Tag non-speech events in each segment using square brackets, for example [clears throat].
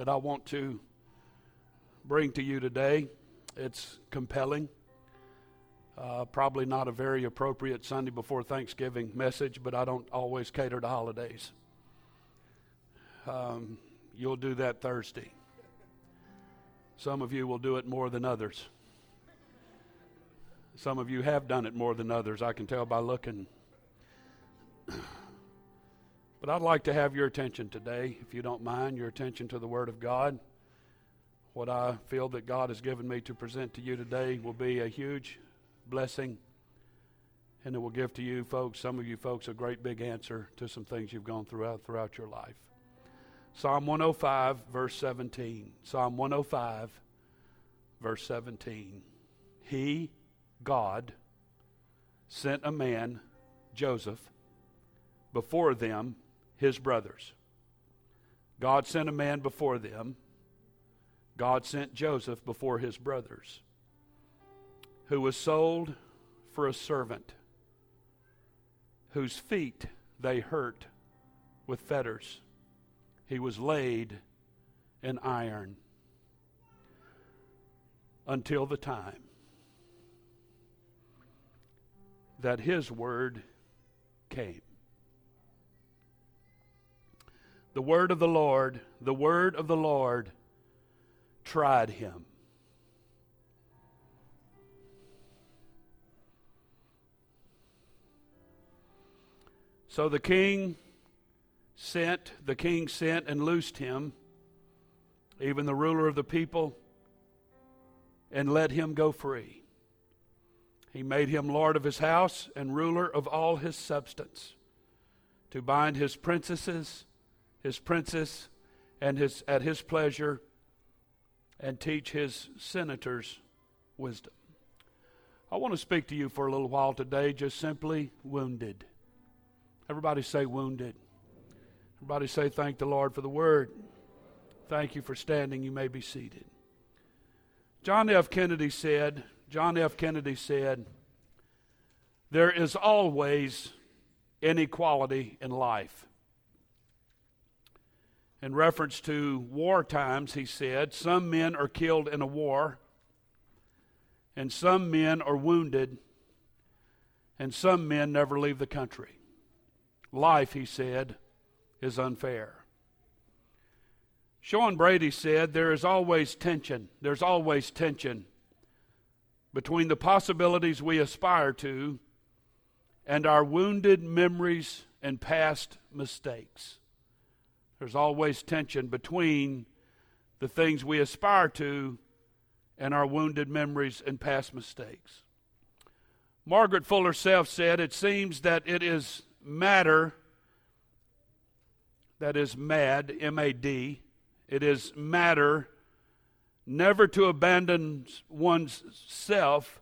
that I want to bring to you today. It's compelling. Uh, probably not a very appropriate Sunday before Thanksgiving message, but I don't always cater to holidays. Um, you'll do that Thursday. Some of you will do it more than others. Some of you have done it more than others, I can tell by looking. [clears throat] But I'd like to have your attention today, if you don't mind, your attention to the Word of God. What I feel that God has given me to present to you today will be a huge blessing, and it will give to you folks, some of you folks, a great big answer to some things you've gone throughout throughout your life. Psalm 105, verse 17. Psalm 105, verse 17. He, God, sent a man, Joseph, before them, his brothers. God sent a man before them. God sent Joseph before his brothers who was sold for a servant, whose feet they hurt with fetters. He was laid in iron until the time that his word came. The word of the Lord, the word of the Lord tried him. So the king sent, the king sent and loosed him, even the ruler of the people, and let him go free. He made him lord of his house and ruler of all his substance, to bind his princesses, his princes, and his at his pleasure, and teach his senators wisdom. I want to speak to you for a little while today, just simply wounded. Everybody say wounded. Everybody say thank the Lord for the word. Thank you for standing. You may be seated. John F. Kennedy said, John F. Kennedy said, there is always inequality in life. In reference to war times, he said, some men are killed in a war, and some men are wounded, and some men never leave the country. Life, he said, is unfair. Sean Brady said, There is always tension. There's always tension between the possibilities we aspire to and our wounded memories and past mistakes. There's always tension between the things we aspire to and our wounded memories and past mistakes. Margaret Fuller Self said, It seems that it is matter, that is mad, M A D, it is matter never to abandon one's self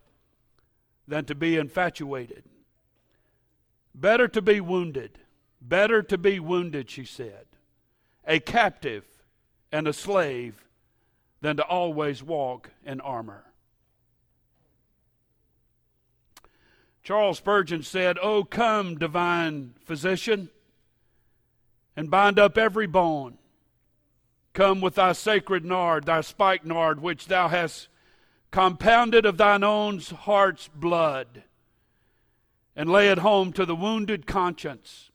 than to be infatuated. Better to be wounded. Better to be wounded, she said. A captive and a slave than to always walk in armor. Charles Spurgeon said, Oh, come, divine physician, and bind up every bone. Come with thy sacred nard, thy spikenard, which thou hast compounded of thine own heart's blood, and lay it home to the wounded conscience,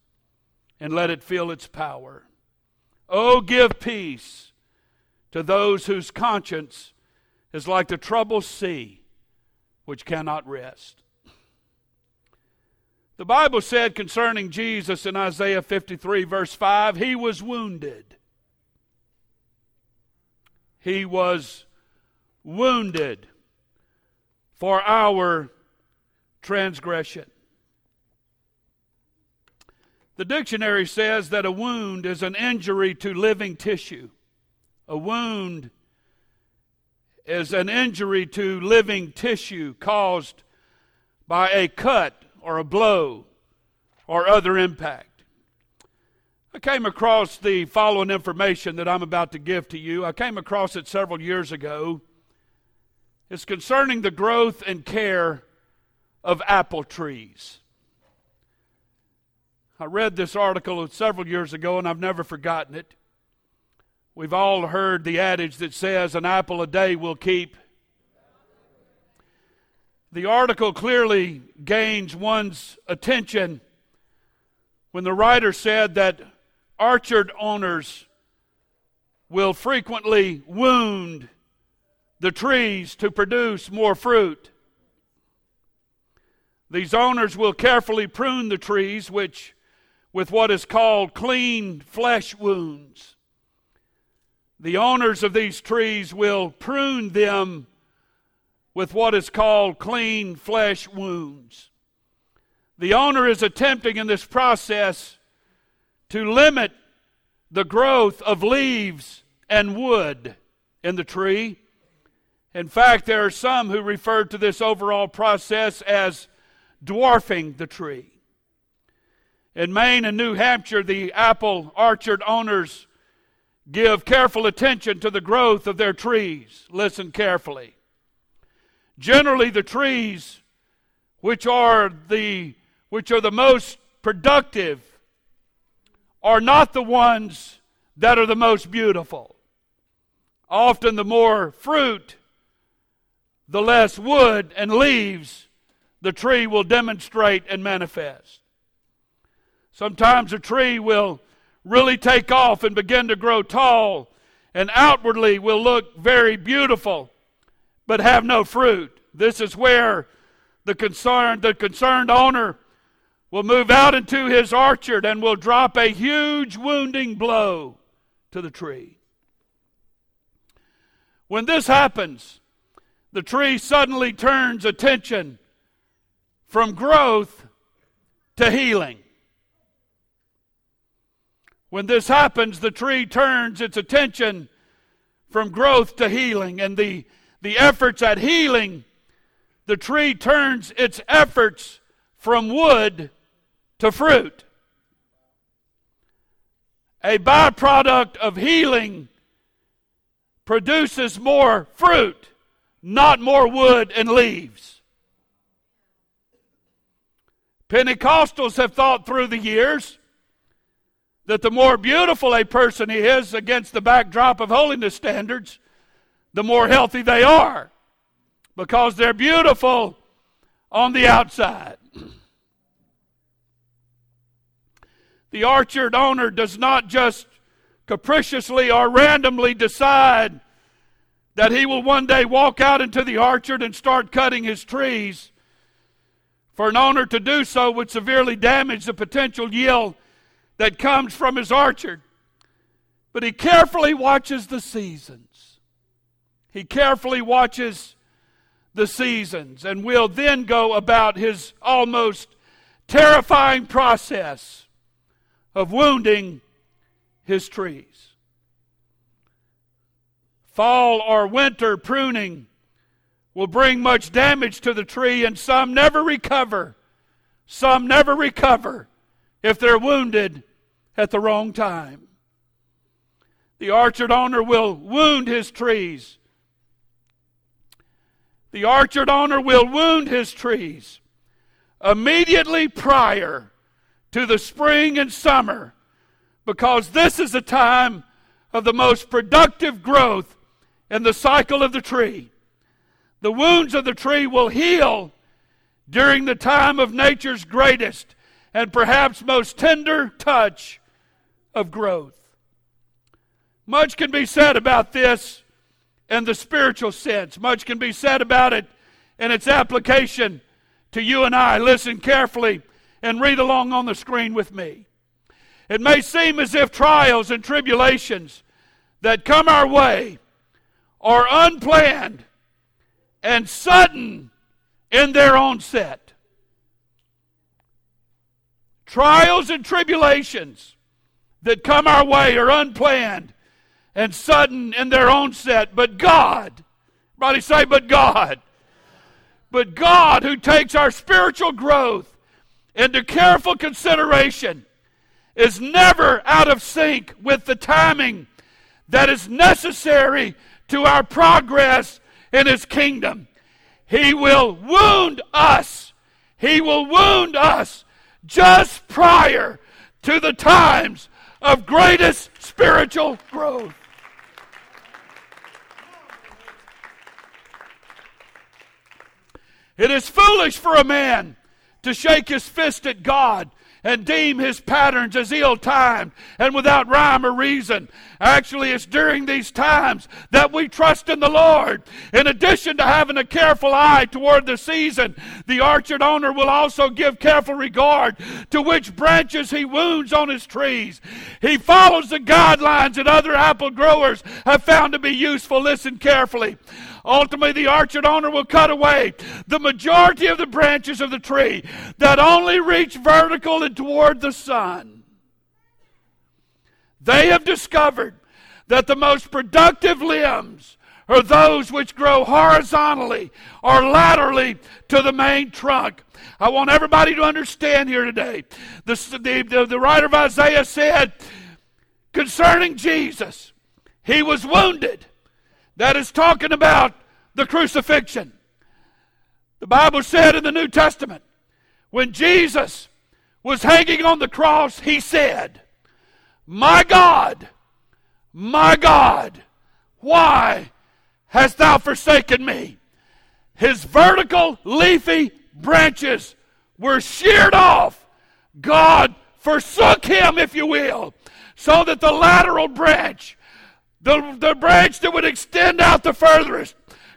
and let it feel its power. Oh, give peace to those whose conscience is like the troubled sea, which cannot rest. The Bible said concerning Jesus in Isaiah 53, verse 5, he was wounded. He was wounded for our transgression. The dictionary says that a wound is an injury to living tissue. A wound is an injury to living tissue caused by a cut or a blow or other impact. I came across the following information that I'm about to give to you. I came across it several years ago. It's concerning the growth and care of apple trees. I read this article several years ago and I've never forgotten it. We've all heard the adage that says an apple a day will keep. The article clearly gains one's attention when the writer said that orchard owners will frequently wound the trees to produce more fruit. These owners will carefully prune the trees which with what is called clean flesh wounds. The owners of these trees will prune them with what is called clean flesh wounds. The owner is attempting in this process to limit the growth of leaves and wood in the tree. In fact, there are some who refer to this overall process as dwarfing the tree. In Maine and New Hampshire, the apple orchard owners give careful attention to the growth of their trees. Listen carefully. Generally, the trees which are the which are the most productive are not the ones that are the most beautiful. Often, the more fruit, the less wood and leaves the tree will demonstrate and manifest. Sometimes a tree will really take off and begin to grow tall and outwardly will look very beautiful but have no fruit. This is where the concerned the concerned owner will move out into his orchard and will drop a huge wounding blow to the tree. When this happens, the tree suddenly turns attention from growth to healing. When this happens, the tree turns its attention from growth to healing, and the, the efforts at healing, the tree turns its efforts from wood to fruit. A byproduct of healing produces more fruit, not more wood and leaves. Pentecostals have thought through the years that the more beautiful a person is against the backdrop of holiness standards, the more healthy they are because they're beautiful on the outside. [clears throat] The orchard owner does not just capriciously or randomly decide that he will one day walk out into the orchard and start cutting his trees. For an owner to do so would severely damage the potential yield that comes from his orchard. But he carefully watches the seasons. He carefully watches the seasons and will then go about his almost terrifying process of wounding his trees. Fall or winter pruning will bring much damage to the tree, and some never recover. Some never recover if they're wounded at the wrong time. The orchard owner will wound his trees. The orchard owner will wound his trees immediately prior to the spring and summer because this is a time of the most productive growth in the cycle of the tree. The wounds of the tree will heal during the time of nature's greatest and perhaps most tender touch of growth. Much can be said about this in the spiritual sense, much can be said about it in its application to you and I. Listen carefully and read along on the screen with me. It may seem as if trials and tribulations that come our way are unplanned and sudden in their own set trials and tribulations that come our way are unplanned and sudden in their own set. But God, everybody say, but God. But God, who takes our spiritual growth into careful consideration, is never out of sync with the timing that is necessary to our progress in His kingdom. He will wound us. He will wound us just prior to the times of greatest spiritual growth. It is foolish for a man to shake his fist at God and deem his patterns as ill timed and without rhyme or reason. Actually, it's during these times that we trust in the Lord. In addition to having a careful eye toward the season, the orchard owner will also give careful regard to which branches he wounds on his trees. He follows the guidelines that other apple growers have found to be useful. Listen carefully. Ultimately, the orchard owner will cut away the majority of the branches of the tree that only reach vertical and toward the sun. They have discovered that the most productive limbs are those which grow horizontally or laterally to the main trunk. I want everybody to understand here today. The, the, the, writer of Isaiah said concerning Jesus, he was wounded that is talking about the crucifixion. The Bible said in the New Testament, when Jesus was hanging on the cross, he said, My God, my God, why hast thou forsaken me? His vertical, leafy branches were sheared off. God forsook him, if you will, so that the lateral branch the, the branch that would extend out the furthest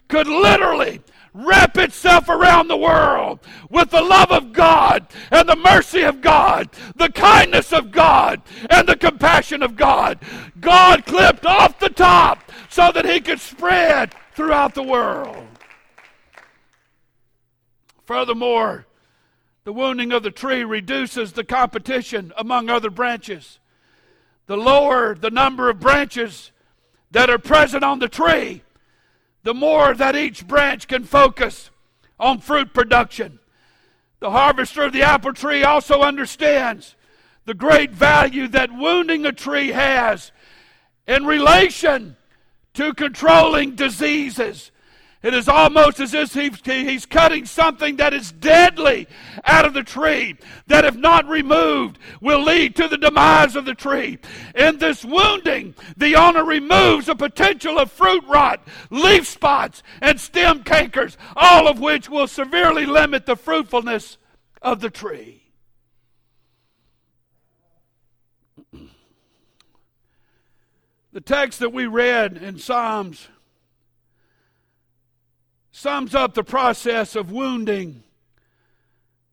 could literally wrap itself around the world with the love of God and the mercy of God, the kindness of God, and the compassion of God. God clipped off the top so that he could spread throughout the world. Furthermore, the wounding of the tree reduces the competition among other branches. The lower the number of branches, that are present on the tree, the more that each branch can focus on fruit production. The harvester of the apple tree also understands the great value that wounding a tree has in relation to controlling diseases it is almost as if he's cutting something that is deadly out of the tree, that if not removed, will lead to the demise of the tree. In this wounding, the owner removes the potential of fruit rot, leaf spots, and stem cankers, all of which will severely limit the fruitfulness of the tree. The text that we read in Psalms sums up the process of wounding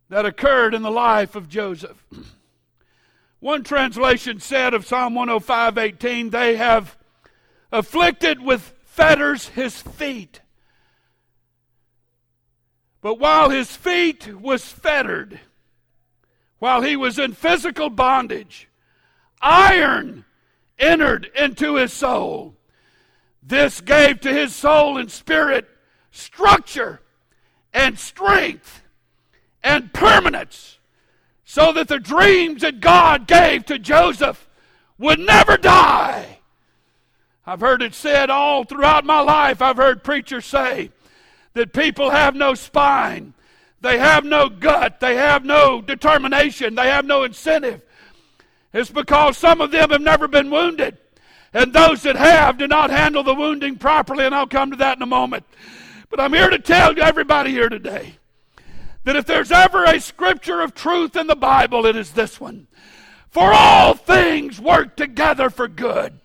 that occurred in the life of Joseph. [clears throat] One translation said of Psalm 105:18, they have afflicted with fetters his feet. But while his feet was fettered, while he was in physical bondage, iron entered into his soul. This gave to his soul and spirit structure and strength and permanence so that the dreams that God gave to Joseph would never die. I've heard it said all throughout my life, I've heard preachers say that people have no spine, they have no gut, they have no determination, they have no incentive. It's because some of them have never been wounded. And those that have do not handle the wounding properly, and I'll come to that in a moment. But I'm here to tell you, everybody here today, that if there's ever a scripture of truth in the Bible, it is this one. For all things work together for good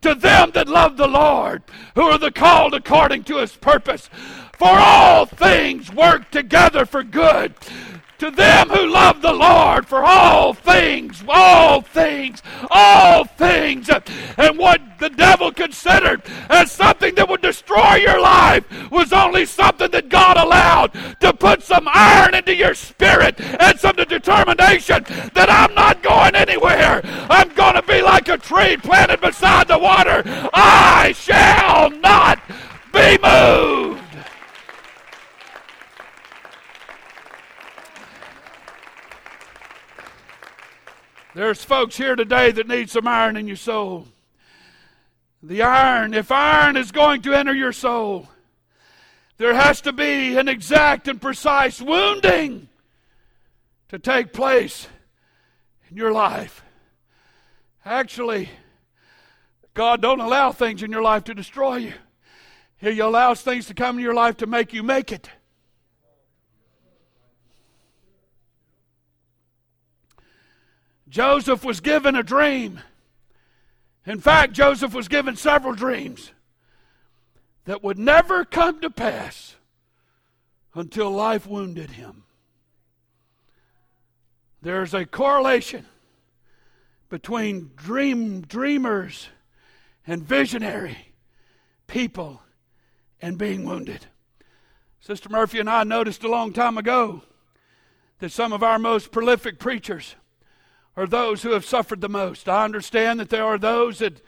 to them that love the Lord, who are the called according to his purpose. For all things work together for good to them who love the Lord for all things, all things, all things. And what the devil considered as something that would destroy your life was only something that God allowed to put some iron into your spirit and some determination that I'm not going anywhere. I'm going to be like a tree planted beside the water. I shall not be moved. There's folks here today that need some iron in your soul. The iron, if iron is going to enter your soul, there has to be an exact and precise wounding to take place in your life. Actually, God don't allow things in your life to destroy you. He allows things to come in your life to make you make it. Joseph was given a dream. In fact, Joseph was given several dreams that would never come to pass until life wounded him. There's a correlation between dream dreamers and visionary people and being wounded. Sister Murphy and I noticed a long time ago that some of our most prolific preachers are those who have suffered the most. I understand that there are those that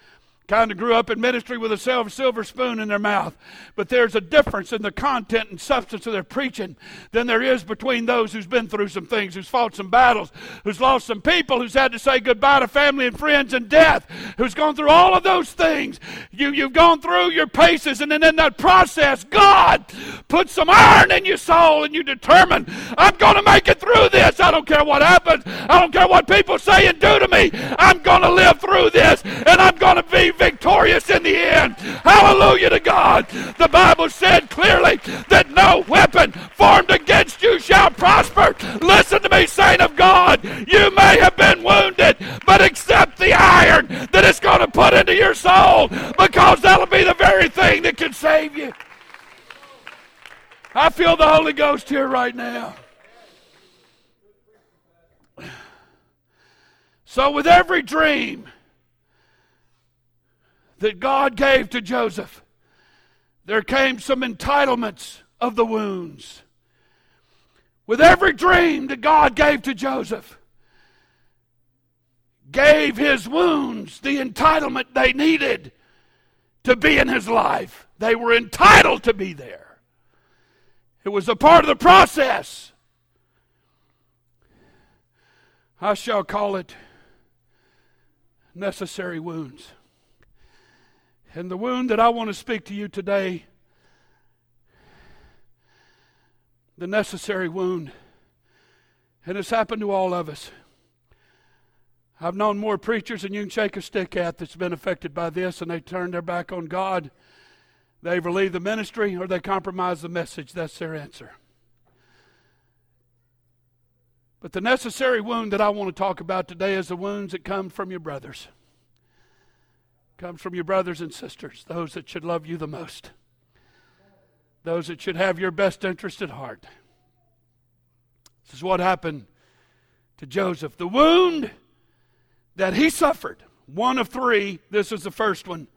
kind of grew up in ministry with a silver spoon in their mouth. But there's a difference in the content and substance of their preaching than there is between those who's been through some things, who's fought some battles, who's lost some people, who's had to say goodbye to family and friends and death, who's gone through all of those things. You, you've gone through your paces, and then in that process, God puts some iron in your soul, and you determine, I'm going to make it through this. I don't care what happens. I don't care what people say and do to me. I'm going to live through this, and I'm going to be victorious in the end. Hallelujah to God. The Bible said clearly that no weapon formed against you shall prosper. Listen to me, saint of God. You may have been wounded, but accept the iron that it's going to put into your soul because that'll be the very thing that can save you. I feel the Holy Ghost here right now. So, with every dream, that God gave to Joseph, there came some entitlements of the wounds. With every dream that God gave to Joseph, gave his wounds the entitlement they needed to be in his life. They were entitled to be there. It was a part of the process. I shall call it necessary wounds. And the wound that I want to speak to you today, the necessary wound, and it's happened to all of us. I've known more preachers than you can shake a stick at that's been affected by this, and they turn their back on God. They relieve the ministry or they compromise the message. That's their answer. But the necessary wound that I want to talk about today is the wounds that come from your brothers comes from your brothers and sisters, those that should love you the most, those that should have your best interest at heart. This is what happened to Joseph. The wound that he suffered, one of three, this is the first one,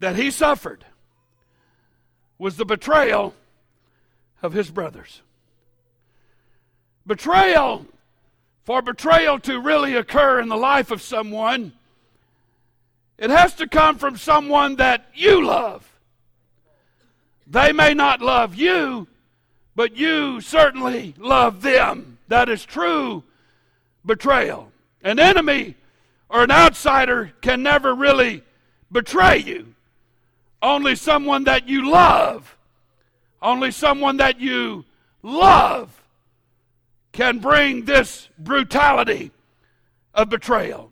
that he suffered was the betrayal of his brothers. Betrayal, for betrayal to really occur in the life of someone, it has to come from someone that you love. They may not love you, but you certainly love them. That is true betrayal. An enemy or an outsider can never really betray you. Only someone that you love, only someone that you love can bring this brutality of betrayal.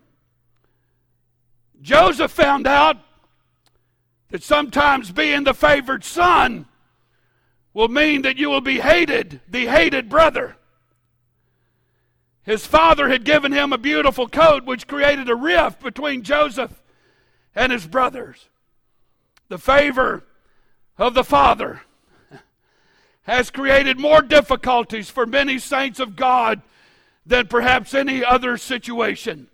Joseph found out that sometimes being the favored son will mean that you will be hated, the hated brother. His father had given him a beautiful coat, which created a rift between Joseph and his brothers. The favor of the father has created more difficulties for many saints of God than perhaps any other situation.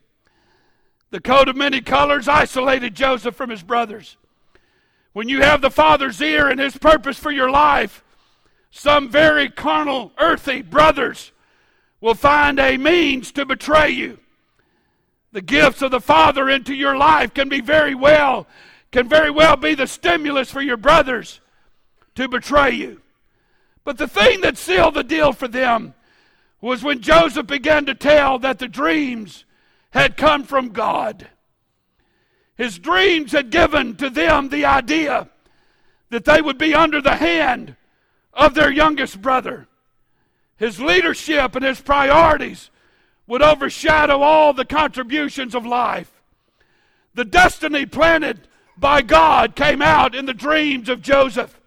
The coat of many colors isolated Joseph from his brothers. When you have the Father's ear and his purpose for your life, some very carnal, earthy brothers will find a means to betray you. The gifts of the Father into your life can be very well, can very well be the stimulus for your brothers to betray you. But the thing that sealed the deal for them was when Joseph began to tell that the dreams had come from God. His dreams had given to them the idea that they would be under the hand of their youngest brother. His leadership and his priorities would overshadow all the contributions of life. The destiny planted by God came out in the dreams of Joseph.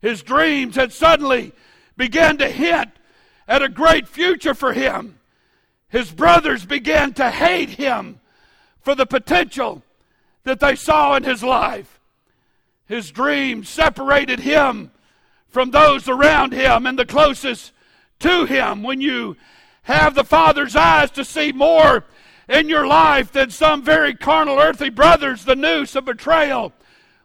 His dreams had suddenly began to hint at a great future for him. His brothers began to hate him for the potential that they saw in his life. His dreams separated him from those around him and the closest to him. When you have the Father's eyes to see more in your life than some very carnal earthly brothers, the noose of betrayal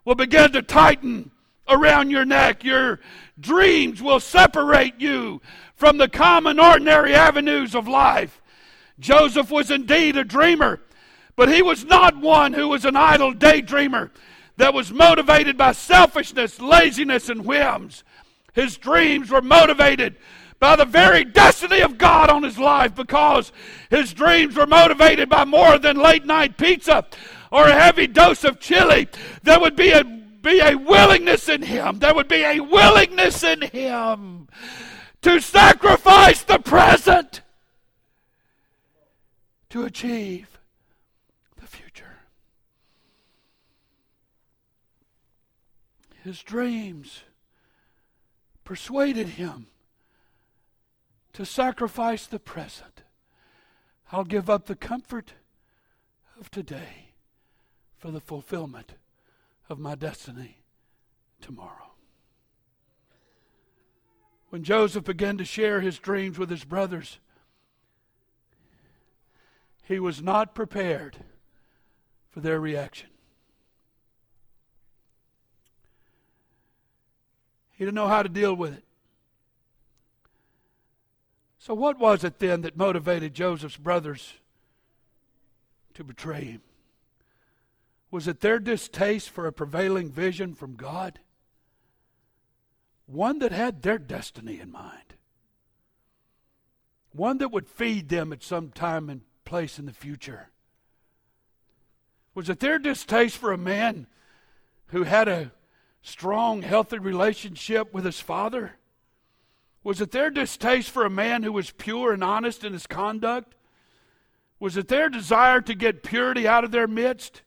will begin to tighten around your neck. Your dreams will separate you from the common, ordinary avenues of life. Joseph was indeed a dreamer, but he was not one who was an idle daydreamer that was motivated by selfishness, laziness, and whims. His dreams were motivated by the very destiny of God on his life because his dreams were motivated by more than late night pizza or a heavy dose of chili. There would be a, be a willingness in him. There would be a willingness in him to sacrifice the present to achieve the future. His dreams persuaded him to sacrifice the present. I'll give up the comfort of today for the fulfillment of my destiny tomorrow. When Joseph began to share his dreams with his brothers, he was not prepared for their reaction. He didn't know how to deal with it. So, what was it then that motivated Joseph's brothers to betray him? Was it their distaste for a prevailing vision from God? One that had their destiny in mind. One that would feed them at some time and place in the future. Was it their distaste for a man who had a strong, healthy relationship with his father? Was it their distaste for a man who was pure and honest in his conduct? Was it their desire to get purity out of their midst?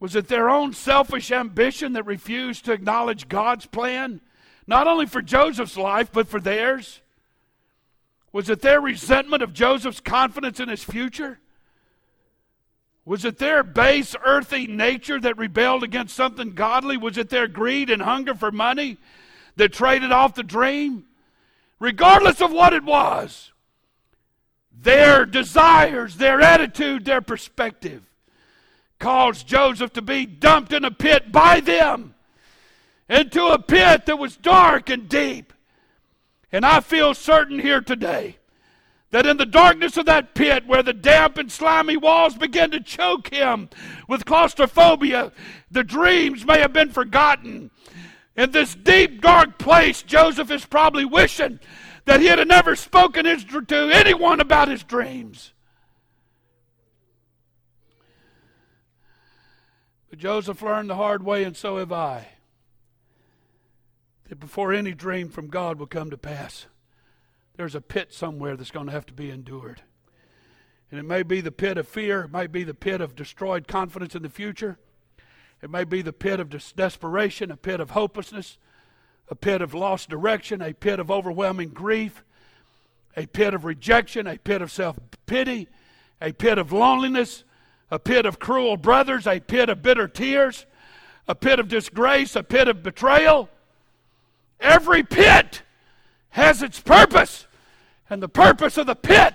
Was it their own selfish ambition that refused to acknowledge God's plan, not only for Joseph's life, but for theirs? Was it their resentment of Joseph's confidence in his future? Was it their base, earthy nature that rebelled against something godly? Was it their greed and hunger for money that traded off the dream? Regardless of what it was, their desires, their attitude, their perspective caused Joseph to be dumped in a pit by them into a pit that was dark and deep. And I feel certain here today that in the darkness of that pit where the damp and slimy walls began to choke him with claustrophobia, the dreams may have been forgotten. In this deep, dark place, Joseph is probably wishing that he had never spoken his, to anyone about his dreams. But Joseph learned the hard way, and so have I, that before any dream from God will come to pass, there's a pit somewhere that's going to have to be endured. And it may be the pit of fear, it might be the pit of destroyed confidence in the future, it may be the pit of desperation, a pit of hopelessness, a pit of lost direction, a pit of overwhelming grief, a pit of rejection, a pit of self pity, a pit of loneliness, a pit of cruel brothers, a pit of bitter tears, a pit of disgrace, a pit of betrayal. Every pit has its purpose. And the purpose of the pit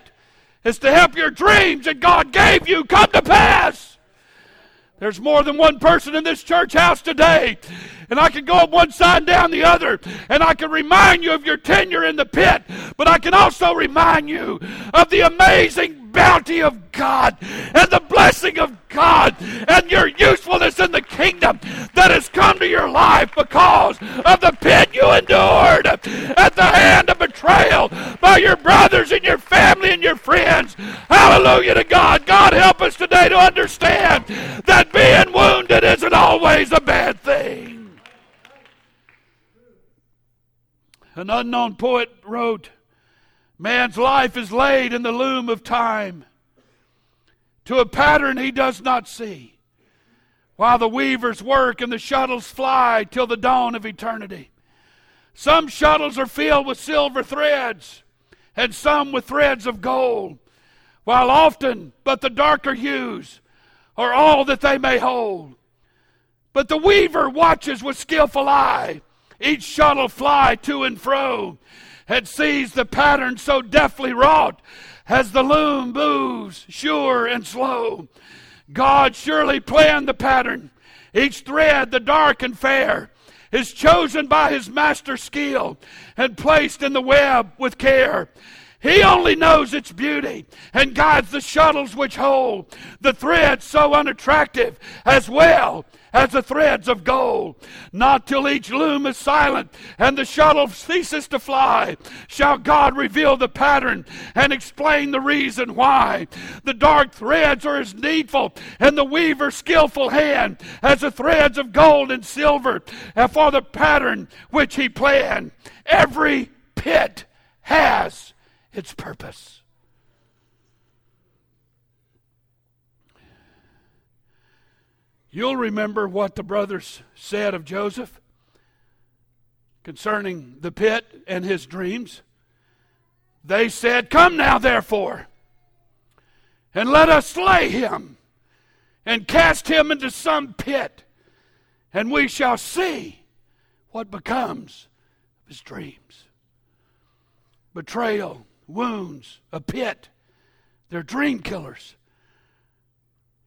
is to help your dreams that God gave you come to pass. There's more than one person in this church house today. And I can go up one side and down the other. And I can remind you of your tenure in the pit. But I can also remind you of the amazing bounty of God and the blessing of God and your usefulness in the kingdom that has come to your life because of the pit you endured at the hand of betrayal by your brothers and your family and your friends. Hallelujah to God. God help us today to understand that being wounded isn't always a bad thing. An unknown poet wrote, Man's life is laid in the loom of time to a pattern he does not see, while the weavers work and the shuttles fly till the dawn of eternity. Some shuttles are filled with silver threads, and some with threads of gold, while often but the darker hues are all that they may hold. But the weaver watches with skillful eye each shuttle fly to and fro, and seized the pattern so deftly wrought as the loom moves sure and slow. God surely planned the pattern, each thread the dark and fair is chosen by his master skill and placed in the web with care. He only knows its beauty and guides the shuttles which hold the threads so unattractive as well as the threads of gold. Not till each loom is silent and the shuttle ceases to fly shall God reveal the pattern and explain the reason why. The dark threads are as needful and the weaver's skillful hand as the threads of gold and silver for the pattern which he planned. Every pit has its purpose. You'll remember what the brothers said of Joseph concerning the pit and his dreams. They said, Come now, therefore, and let us slay him and cast him into some pit, and we shall see what becomes of his dreams. Betrayal, wounds, a pit. They're dream killers.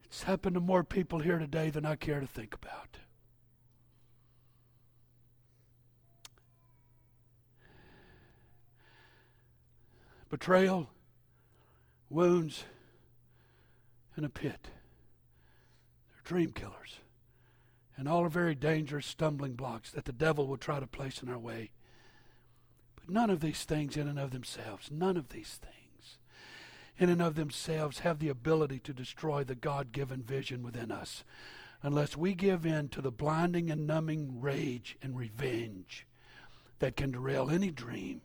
It's happened to more people here today than I care to think about. Betrayal, wounds, and a pit. They're dream killers. And all are very dangerous stumbling blocks that the devil will try to place in our way. None of these things, in and of themselves, none of these things, in and of themselves, have the ability to destroy the God given vision within us unless we give in to the blinding and numbing rage and revenge that can derail any dream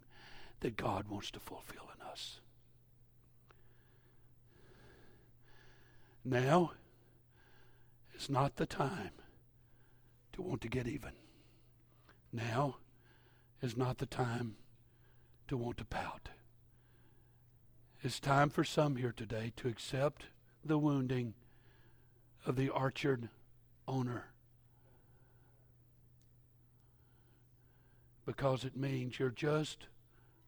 that God wants to fulfill in us. Now is not the time to want to get even. Now is not the time to want to pout. It's time for some here today to accept the wounding of the orchard owner. Because it means you're just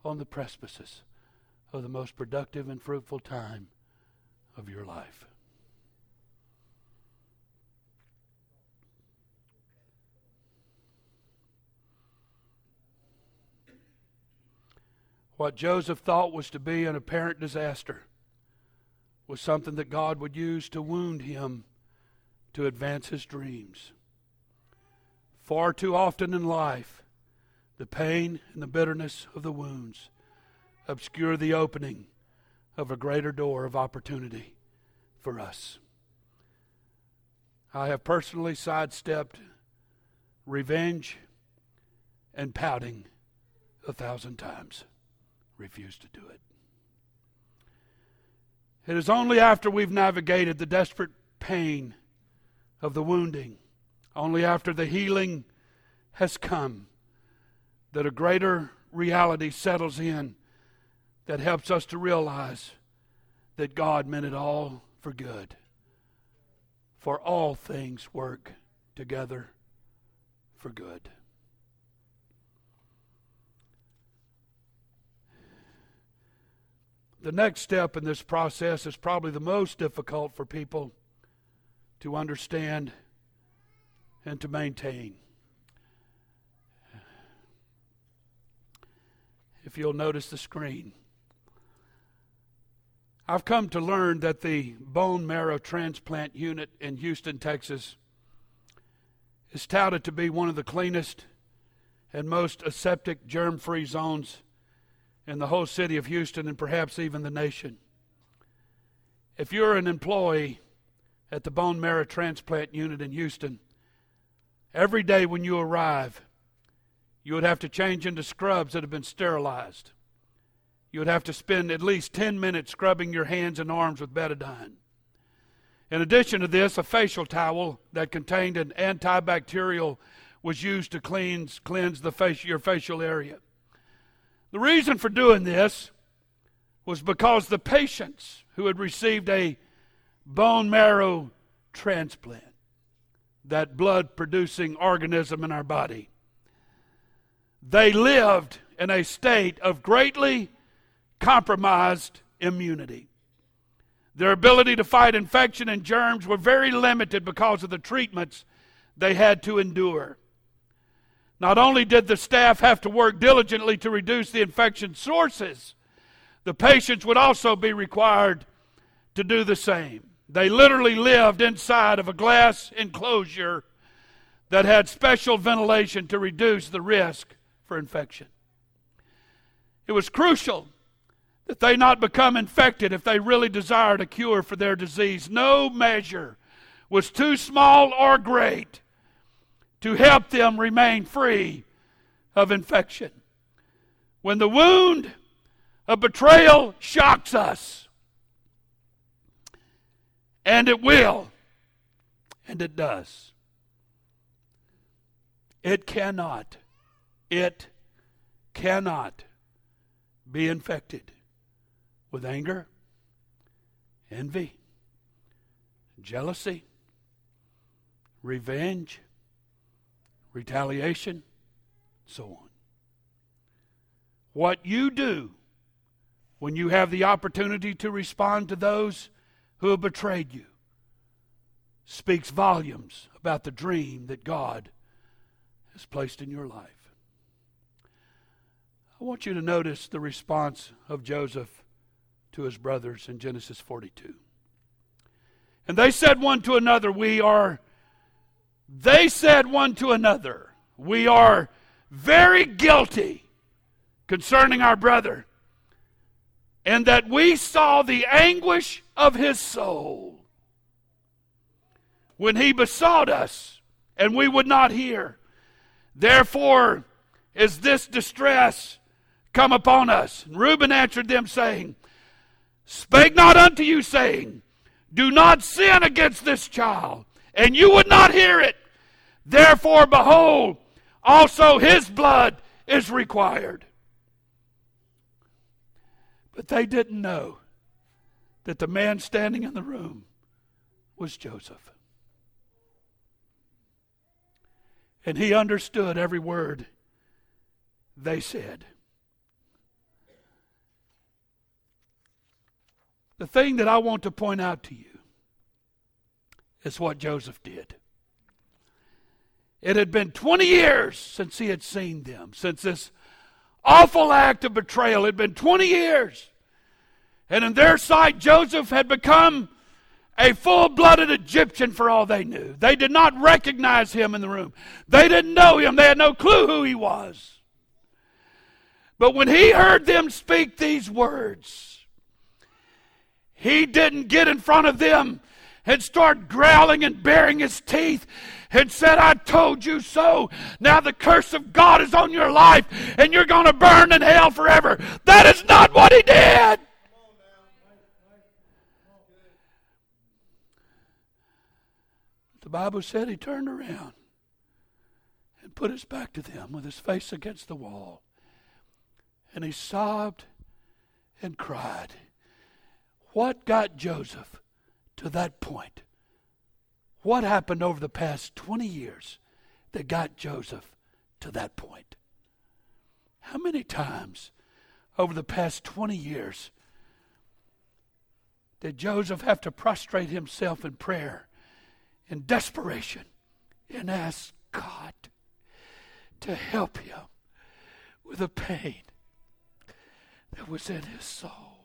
on the precipice of the most productive and fruitful time of your life. What Joseph thought was to be an apparent disaster was something that God would use to wound him to advance his dreams. Far too often in life, the pain and the bitterness of the wounds obscure the opening of a greater door of opportunity for us. I have personally sidestepped revenge and pouting a thousand times refuse to do it. It is only after we've navigated the desperate pain of the wounding, only after the healing has come, that a greater reality settles in that helps us to realize that God meant it all for good. For all things work together for good. The next step in this process is probably the most difficult for people to understand and to maintain. If you'll notice the screen. I've come to learn that the bone marrow transplant unit in Houston, Texas, is touted to be one of the cleanest and most aseptic germ free zones in the whole city of Houston and perhaps even the nation. If you're an employee at the bone marrow transplant unit in Houston, every day when you arrive, you would have to change into scrubs that have been sterilized. You would have to spend at least 10 minutes scrubbing your hands and arms with betadine. In addition to this, a facial towel that contained an antibacterial was used to cleanse, cleanse the face, your facial area. The reason for doing this was because the patients who had received a bone marrow transplant, that blood producing organism in our body, they lived in a state of greatly compromised immunity. Their ability to fight infection and germs were very limited because of the treatments they had to endure. Not only did the staff have to work diligently to reduce the infection sources, the patients would also be required to do the same. They literally lived inside of a glass enclosure that had special ventilation to reduce the risk for infection. It was crucial that they not become infected if they really desired a cure for their disease. No measure was too small or great to help them remain free of infection. When the wound of betrayal shocks us, and it will, and it does, it cannot, it cannot be infected with anger, envy, jealousy, revenge, retaliation, so on. What you do when you have the opportunity to respond to those who have betrayed you speaks volumes about the dream that God has placed in your life. I want you to notice the response of Joseph to his brothers in Genesis 42. And they said one to another, We are they said one to another, We are very guilty concerning our brother, and that we saw the anguish of his soul when he besought us, and we would not hear. Therefore is this distress come upon us. And Reuben answered them, saying, Spake not unto you, saying, Do not sin against this child and you would not hear it. Therefore, behold, also his blood is required. But they didn't know that the man standing in the room was Joseph. And he understood every word they said. The thing that I want to point out to you is what Joseph did. It had been 20 years since he had seen them, since this awful act of betrayal. It had been 20 years. And in their sight, Joseph had become a full blooded Egyptian for all they knew. They did not recognize him in the room, they didn't know him, they had no clue who he was. But when he heard them speak these words, he didn't get in front of them and start growling and baring his teeth and said, I told you so. Now the curse of God is on your life and you're going to burn in hell forever. That is not what he did. The Bible said he turned around and put his back to them with his face against the wall. And he sobbed and cried. What got Joseph? To that point. What happened over the past 20 years that got Joseph to that point? How many times over the past 20 years did Joseph have to prostrate himself in prayer, in desperation, and ask God to help him with the pain that was in his soul?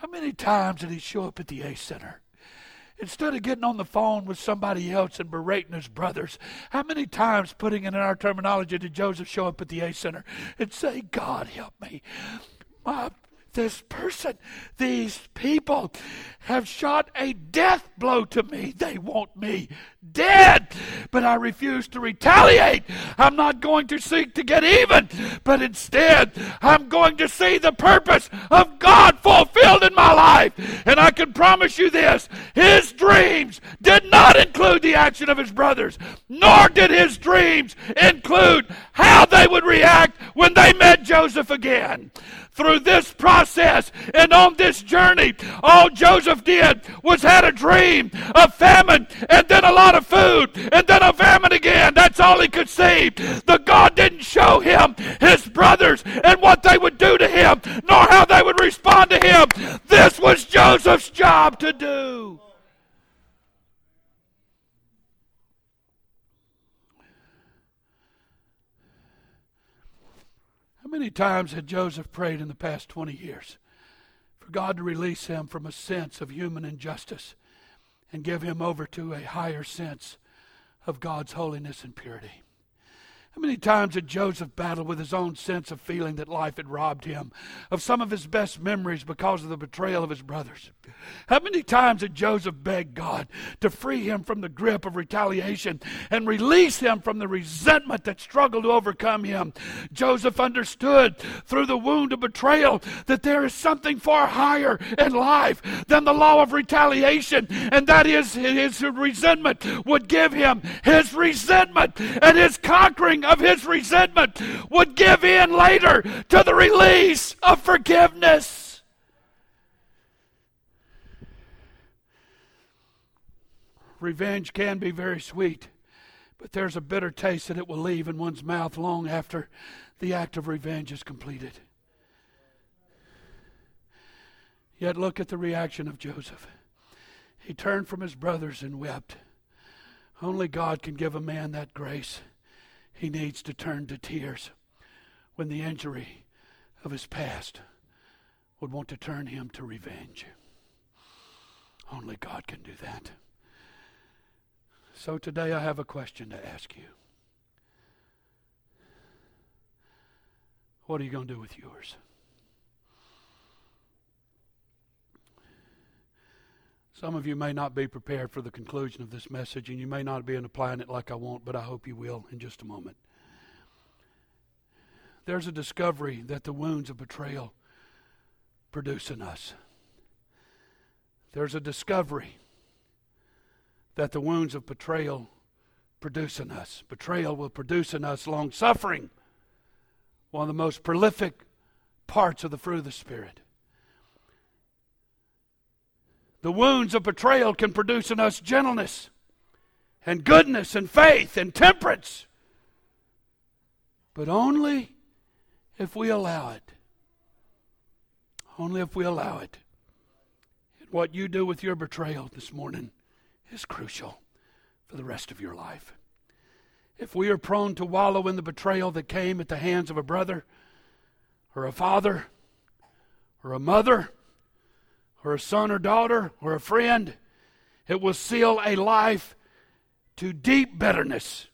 How many times did he show up at the A Center? Instead of getting on the phone with somebody else and berating his brothers, how many times, putting it in our terminology, did Joseph show up at the A Center and say, God help me? My, this person, these people have shot a death blow to me. They want me dead. But I refuse to retaliate. I'm not going to seek to get even, but instead, I'm going to see the purpose of God fulfilled in my life. And I can promise you this his dreams did not include the action of his brothers, nor did his dreams include how they would react when they met Joseph again through this process and on this journey, all Joseph did was had a dream of famine and then a lot of food and then a famine again. That's all he could see. The God didn't show him his brothers and what they would do to him, nor how they would respond to him. This was Joseph's job to do. How many times had Joseph prayed in the past 20 years for God to release him from a sense of human injustice and give him over to a higher sense of God's holiness and purity? How many times had Joseph battled with his own sense of feeling that life had robbed him of some of his best memories because of the betrayal of his brothers? How many times did Joseph beg God to free him from the grip of retaliation and release him from the resentment that struggled to overcome him? Joseph understood through the wound of betrayal that there is something far higher in life than the law of retaliation, and that is his resentment would give him his resentment and his conquering of his resentment would give in later to the release of forgiveness. Revenge can be very sweet, but there's a bitter taste that it will leave in one's mouth long after the act of revenge is completed. Yet look at the reaction of Joseph. He turned from his brothers and wept. Only God can give a man that grace he needs to turn to tears when the injury of his past would want to turn him to revenge. Only God can do that. So today I have a question to ask you. What are you going to do with yours? Some of you may not be prepared for the conclusion of this message, and you may not be in applying it like I want, but I hope you will in just a moment. There's a discovery that the wounds of betrayal produce in us. There's a discovery that the wounds of betrayal produce in us. Betrayal will produce in us long suffering, one of the most prolific parts of the fruit of the Spirit. The wounds of betrayal can produce in us gentleness and goodness and faith and temperance, but only if we allow it. Only if we allow it. And what you do with your betrayal this morning is crucial for the rest of your life. If we are prone to wallow in the betrayal that came at the hands of a brother or a father or a mother, or a son or daughter or a friend, it will seal a life to deep bitterness,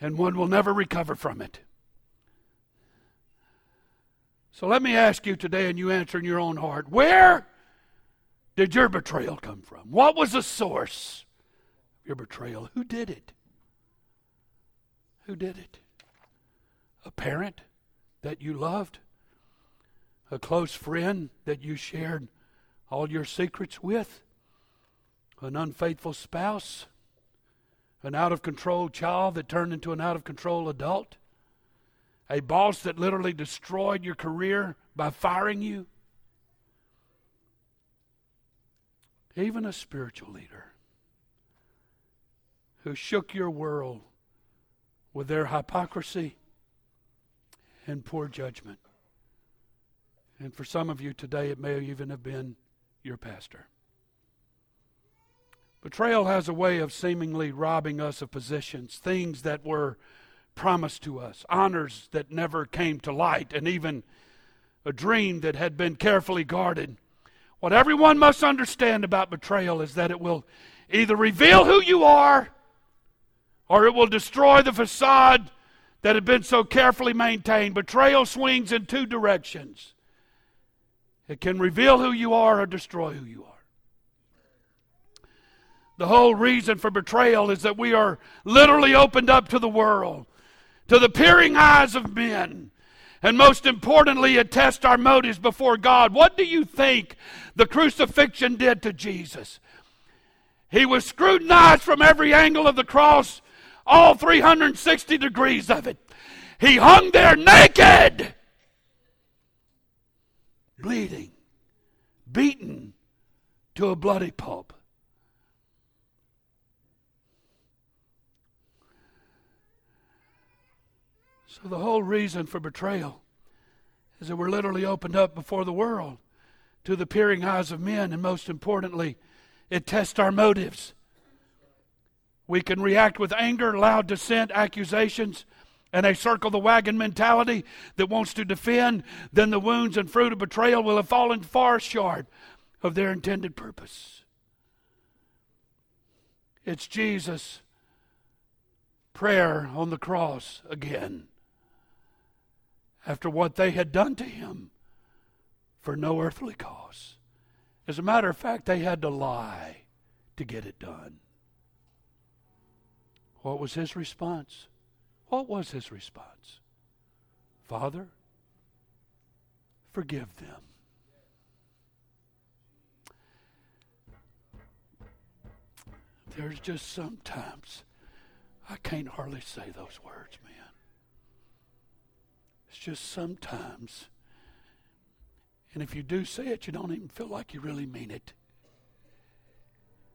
and one will never recover from it. So let me ask you today, and you answer in your own heart where did your betrayal come from? What was the source of your betrayal? Who did it? Who did it? A parent that you loved? A close friend that you shared all your secrets with? An unfaithful spouse? An out of control child that turned into an out of control adult? A boss that literally destroyed your career by firing you? Even a spiritual leader who shook your world with their hypocrisy and poor judgment. And for some of you today, it may even have been your pastor. Betrayal has a way of seemingly robbing us of positions, things that were promised to us, honors that never came to light, and even a dream that had been carefully guarded. What everyone must understand about betrayal is that it will either reveal who you are or it will destroy the facade that had been so carefully maintained. Betrayal swings in two directions. It can reveal who you are or destroy who you are. The whole reason for betrayal is that we are literally opened up to the world, to the peering eyes of men. And most importantly, it tests our motives before God. What do you think the crucifixion did to Jesus? He was scrutinized from every angle of the cross, all 360 degrees of it. He hung there naked, bleeding, beaten to a bloody pulp. So, the whole reason for betrayal is that we're literally opened up before the world to the peering eyes of men, and most importantly, it tests our motives. We can react with anger, loud dissent, accusations, and a circle the wagon mentality that wants to defend, then the wounds and fruit of betrayal will have fallen far short of their intended purpose. It's Jesus' prayer on the cross again after what they had done to him for no earthly cause. As a matter of fact, they had to lie to get it done. What was his response? What was his response? Father, forgive them. There's just sometimes I can't hardly say those words, man. It's just sometimes. And if you do say it, you don't even feel like you really mean it.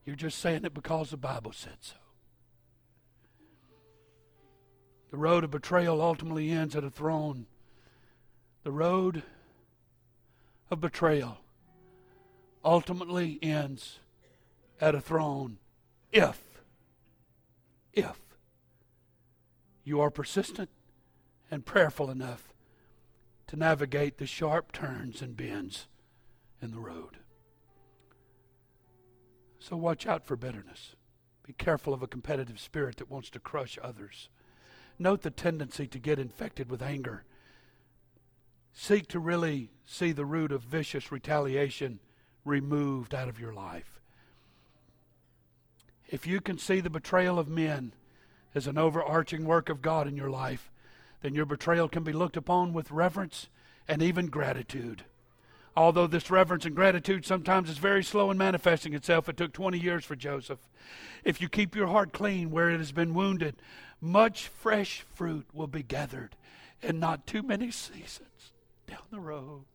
You're just saying it because the Bible said so. The road of betrayal ultimately ends at a throne. The road of betrayal ultimately ends at a throne if, if you are persistent and prayerful enough to navigate the sharp turns and bends in the road. So watch out for bitterness. Be careful of a competitive spirit that wants to crush others. Note the tendency to get infected with anger. Seek to really see the root of vicious retaliation removed out of your life. If you can see the betrayal of men as an overarching work of God in your life, then your betrayal can be looked upon with reverence and even gratitude. Although this reverence and gratitude sometimes is very slow in manifesting itself, it took 20 years for Joseph. If you keep your heart clean where it has been wounded, much fresh fruit will be gathered in not too many seasons down the road.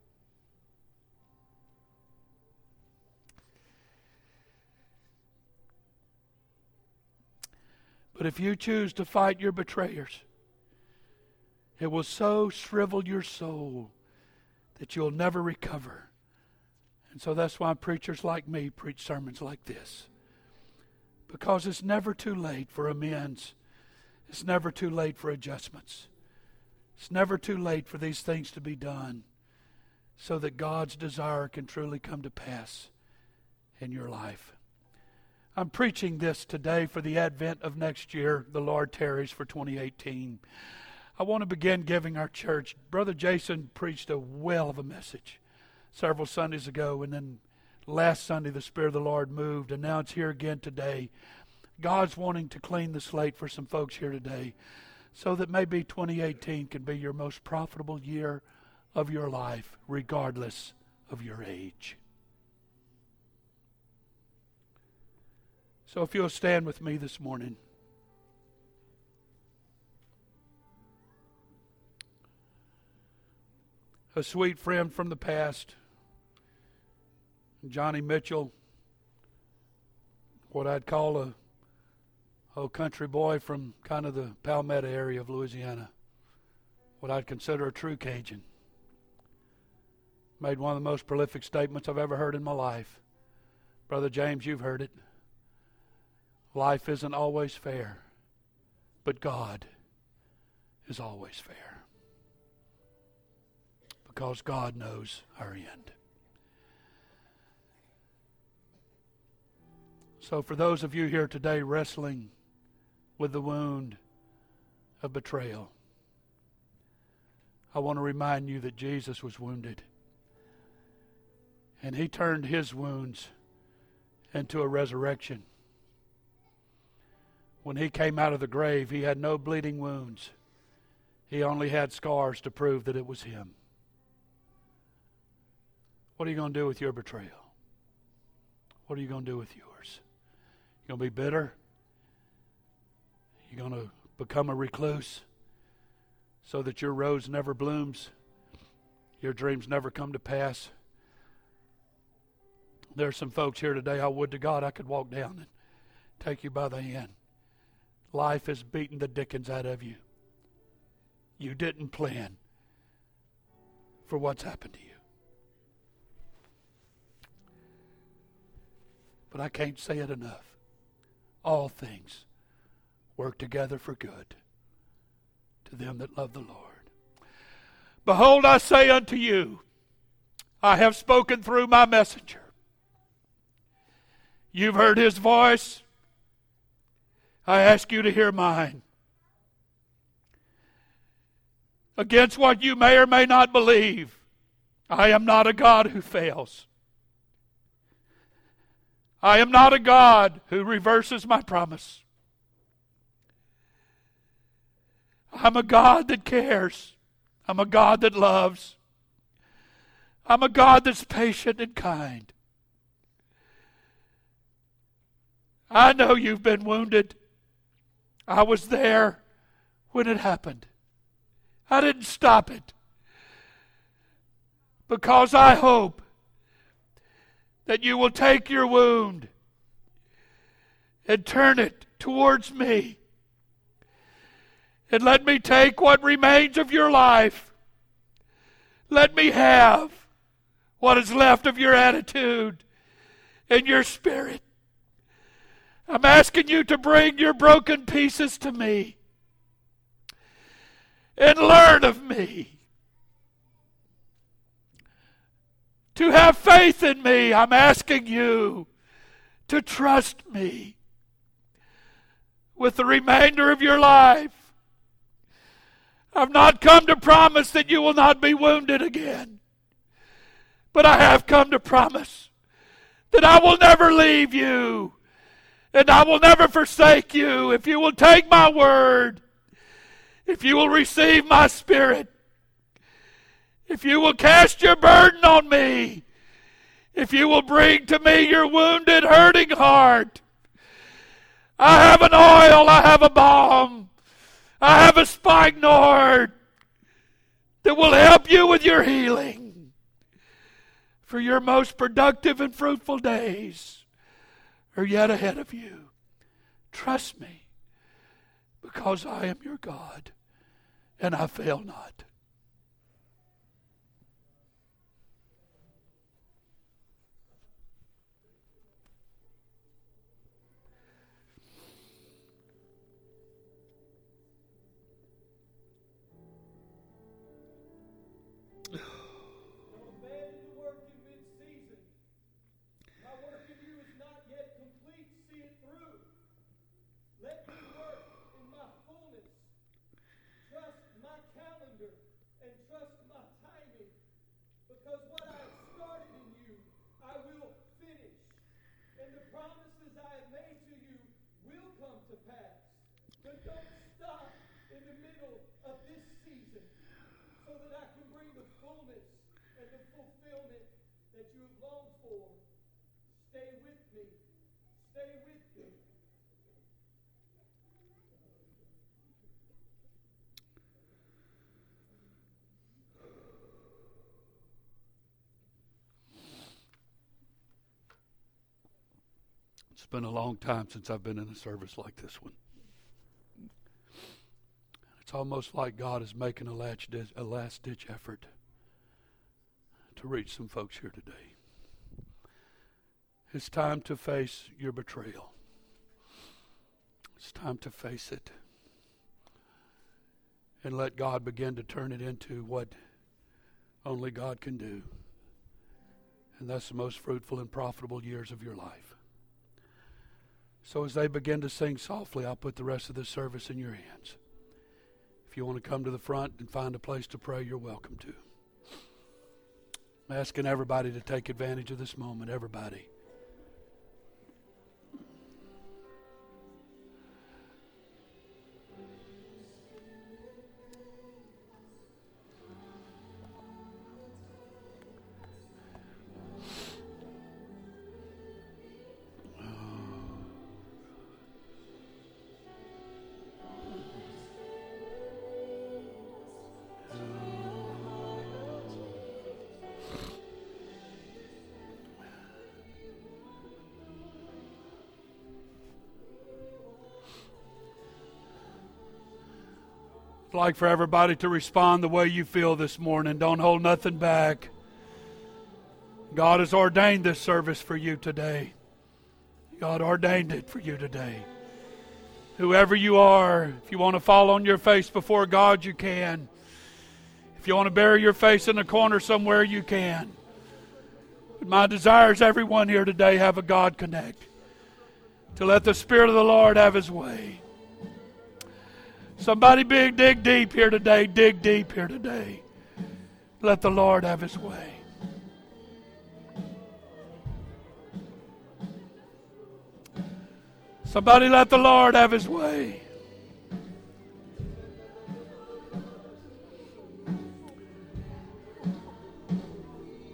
But if you choose to fight your betrayers, it will so shrivel your soul that you'll never recover. And so that's why preachers like me preach sermons like this. Because it's never too late for amends, it's never too late for adjustments. It's never too late for these things to be done so that God's desire can truly come to pass in your life. I'm preaching this today for the advent of next year, the Lord tarries for 2018. I want to begin giving our church. Brother Jason preached a well of a message several Sundays ago, and then last Sunday the Spirit of the Lord moved, and now it's here again today. God's wanting to clean the slate for some folks here today so that maybe 2018 can be your most profitable year of your life, regardless of your age. So if you'll stand with me this morning. A sweet friend from the past, Johnny Mitchell, what I'd call a old country boy from kind of the Palmetto area of Louisiana, what I'd consider a true Cajun. Made one of the most prolific statements I've ever heard in my life. Brother James, you've heard it. Life isn't always fair, but God is always fair because God knows our end. So, for those of you here today wrestling with the wound of betrayal, I want to remind you that Jesus was wounded. And he turned his wounds into a resurrection. When he came out of the grave, he had no bleeding wounds. He only had scars to prove that it was him. What are you going to do with your betrayal? What are you going to do with yours? You going to be bitter? You going to become a recluse so that your rose never blooms? Your dreams never come to pass? There are some folks here today, I would to God I could walk down and take you by the hand. Life has beaten the dickens out of you. You didn't plan for what's happened to you. But I can't say it enough. All things work together for good to them that love the Lord. Behold, I say unto you, I have spoken through my messenger. You've heard his voice. I ask you to hear mine. Against what you may or may not believe, I am not a God who fails. I am not a God who reverses my promise. I'm a God that cares. I'm a God that loves. I'm a God that's patient and kind. I know you've been wounded. I was there when it happened. I didn't stop it. Because I hope that you will take your wound and turn it towards me. And let me take what remains of your life. Let me have what is left of your attitude and your spirit. I'm asking you to bring your broken pieces to me and learn of me. To have faith in me, I'm asking you to trust me with the remainder of your life. I've not come to promise that you will not be wounded again, but I have come to promise that I will never leave you and I will never forsake you if you will take my word, if you will receive my spirit, if you will cast your burden on me, if you will bring to me your wounded, hurting heart. I have an oil, I have a balm, I have a spikenard that will help you with your healing for your most productive and fruitful days are yet ahead of you. Trust me, because I am your God, and I fail not. It's been a long time since I've been in a service like this one. It's almost like God is making a last ditch, a last ditch effort to reach some folks here today. It's time to face your betrayal. It's time to face it. And let God begin to turn it into what only God can do. And that's the most fruitful and profitable years of your life. So as they begin to sing softly, I'll put the rest of the service in your hands. If you want to come to the front and find a place to pray, you're welcome to. I'm asking everybody to take advantage of this moment, everybody. Like for everybody to respond the way you feel this morning. Don't hold nothing back. God has ordained this service for you today. God ordained it for you today. Whoever you are, if you want to fall on your face before God, you can. If you want to bury your face in a corner somewhere, you can. But my desire is everyone here today have a God connect. To let the Spirit of the Lord have His way. Somebody big dig deep here today. Dig deep here today. Let the Lord have His way. Somebody let the Lord have His way.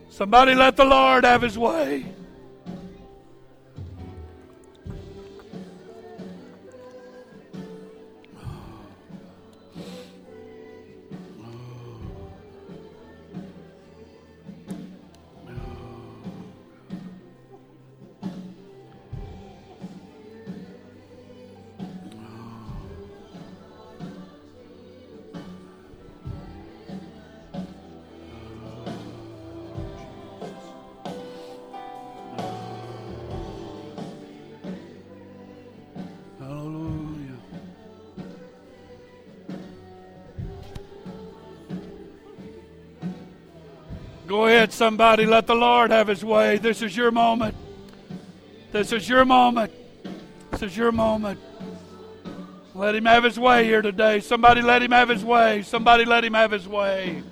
Somebody let the Lord have His way. Somebody. Let the Lord have his way. This is your moment. This is your moment. This is your moment. Let him have his way here today. Somebody let him have his way. Somebody let him have his way.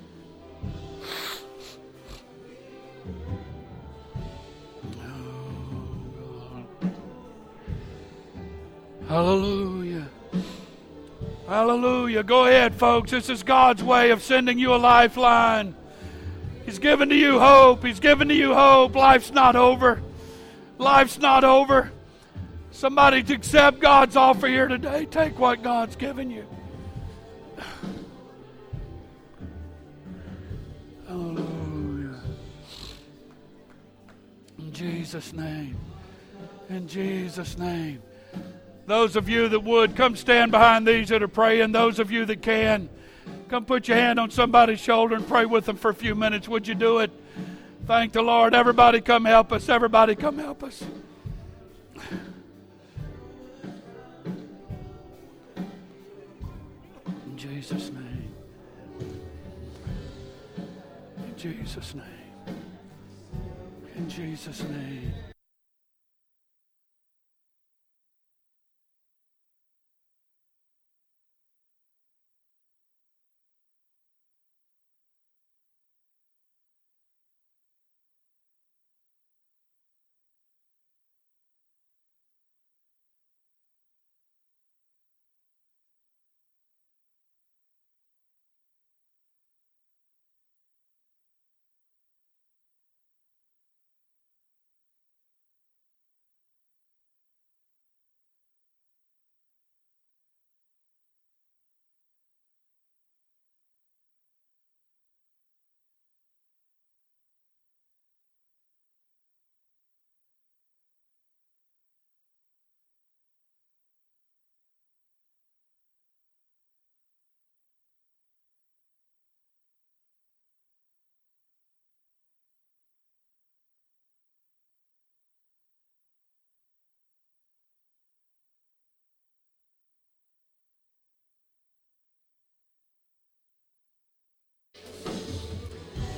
Hallelujah. Hallelujah. Go ahead, folks. This is God's way of sending you a lifeline. He's given to you hope. He's given to you hope. Life's not over. Life's not over. Somebody to accept God's offer here today. Take what God's given you. Hallelujah. In Jesus' name. In Jesus' name. Those of you that would, come stand behind these that are praying. Those of you that can, come put your hand on somebody's shoulder and pray with them for a few minutes. Would you do it? Thank the Lord. Everybody come help us. Everybody come help us. In Jesus' name. In Jesus' name. In Jesus' name.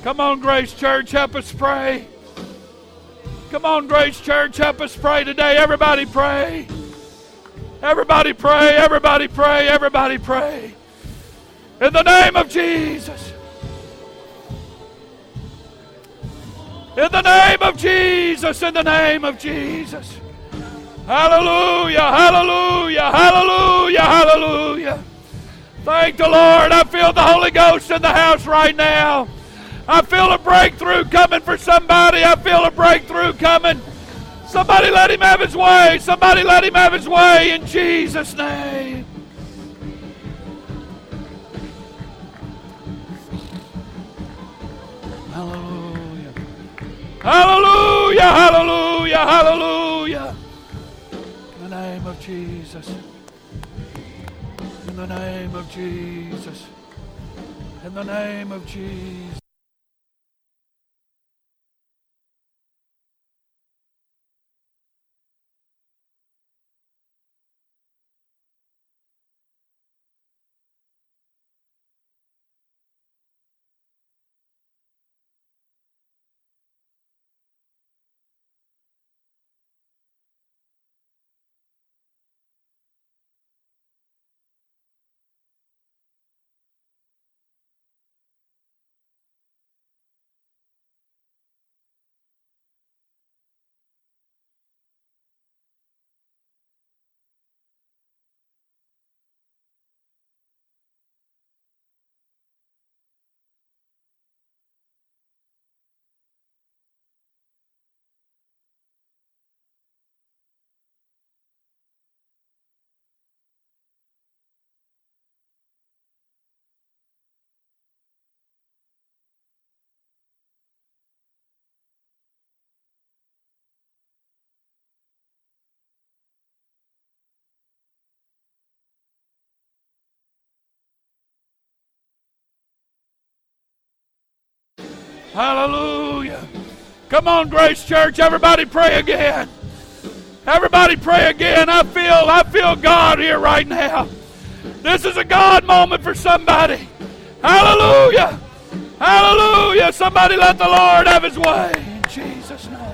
Come on, Grace Church, help us pray. Come on, Grace Church, help us pray today. Everybody pray. Everybody pray, everybody pray, everybody pray. In the name of Jesus. In the name of Jesus, in the name of Jesus. Hallelujah, hallelujah, hallelujah, hallelujah. Thank the Lord. I feel the Holy Ghost in the house right now. I feel a breakthrough coming for somebody. I feel a breakthrough coming. Somebody let him have his way. Somebody let him have his way in Jesus' name. Hallelujah. Hallelujah. Hallelujah. Hallelujah. In the name of Jesus. In the name of Jesus. In the name of Jesus. Hallelujah. Come on, Grace Church. Everybody pray again. Everybody pray again. I feel I feel God here right now. This is a God moment for somebody. Hallelujah. Hallelujah. Somebody let the Lord have his way. In Jesus' name.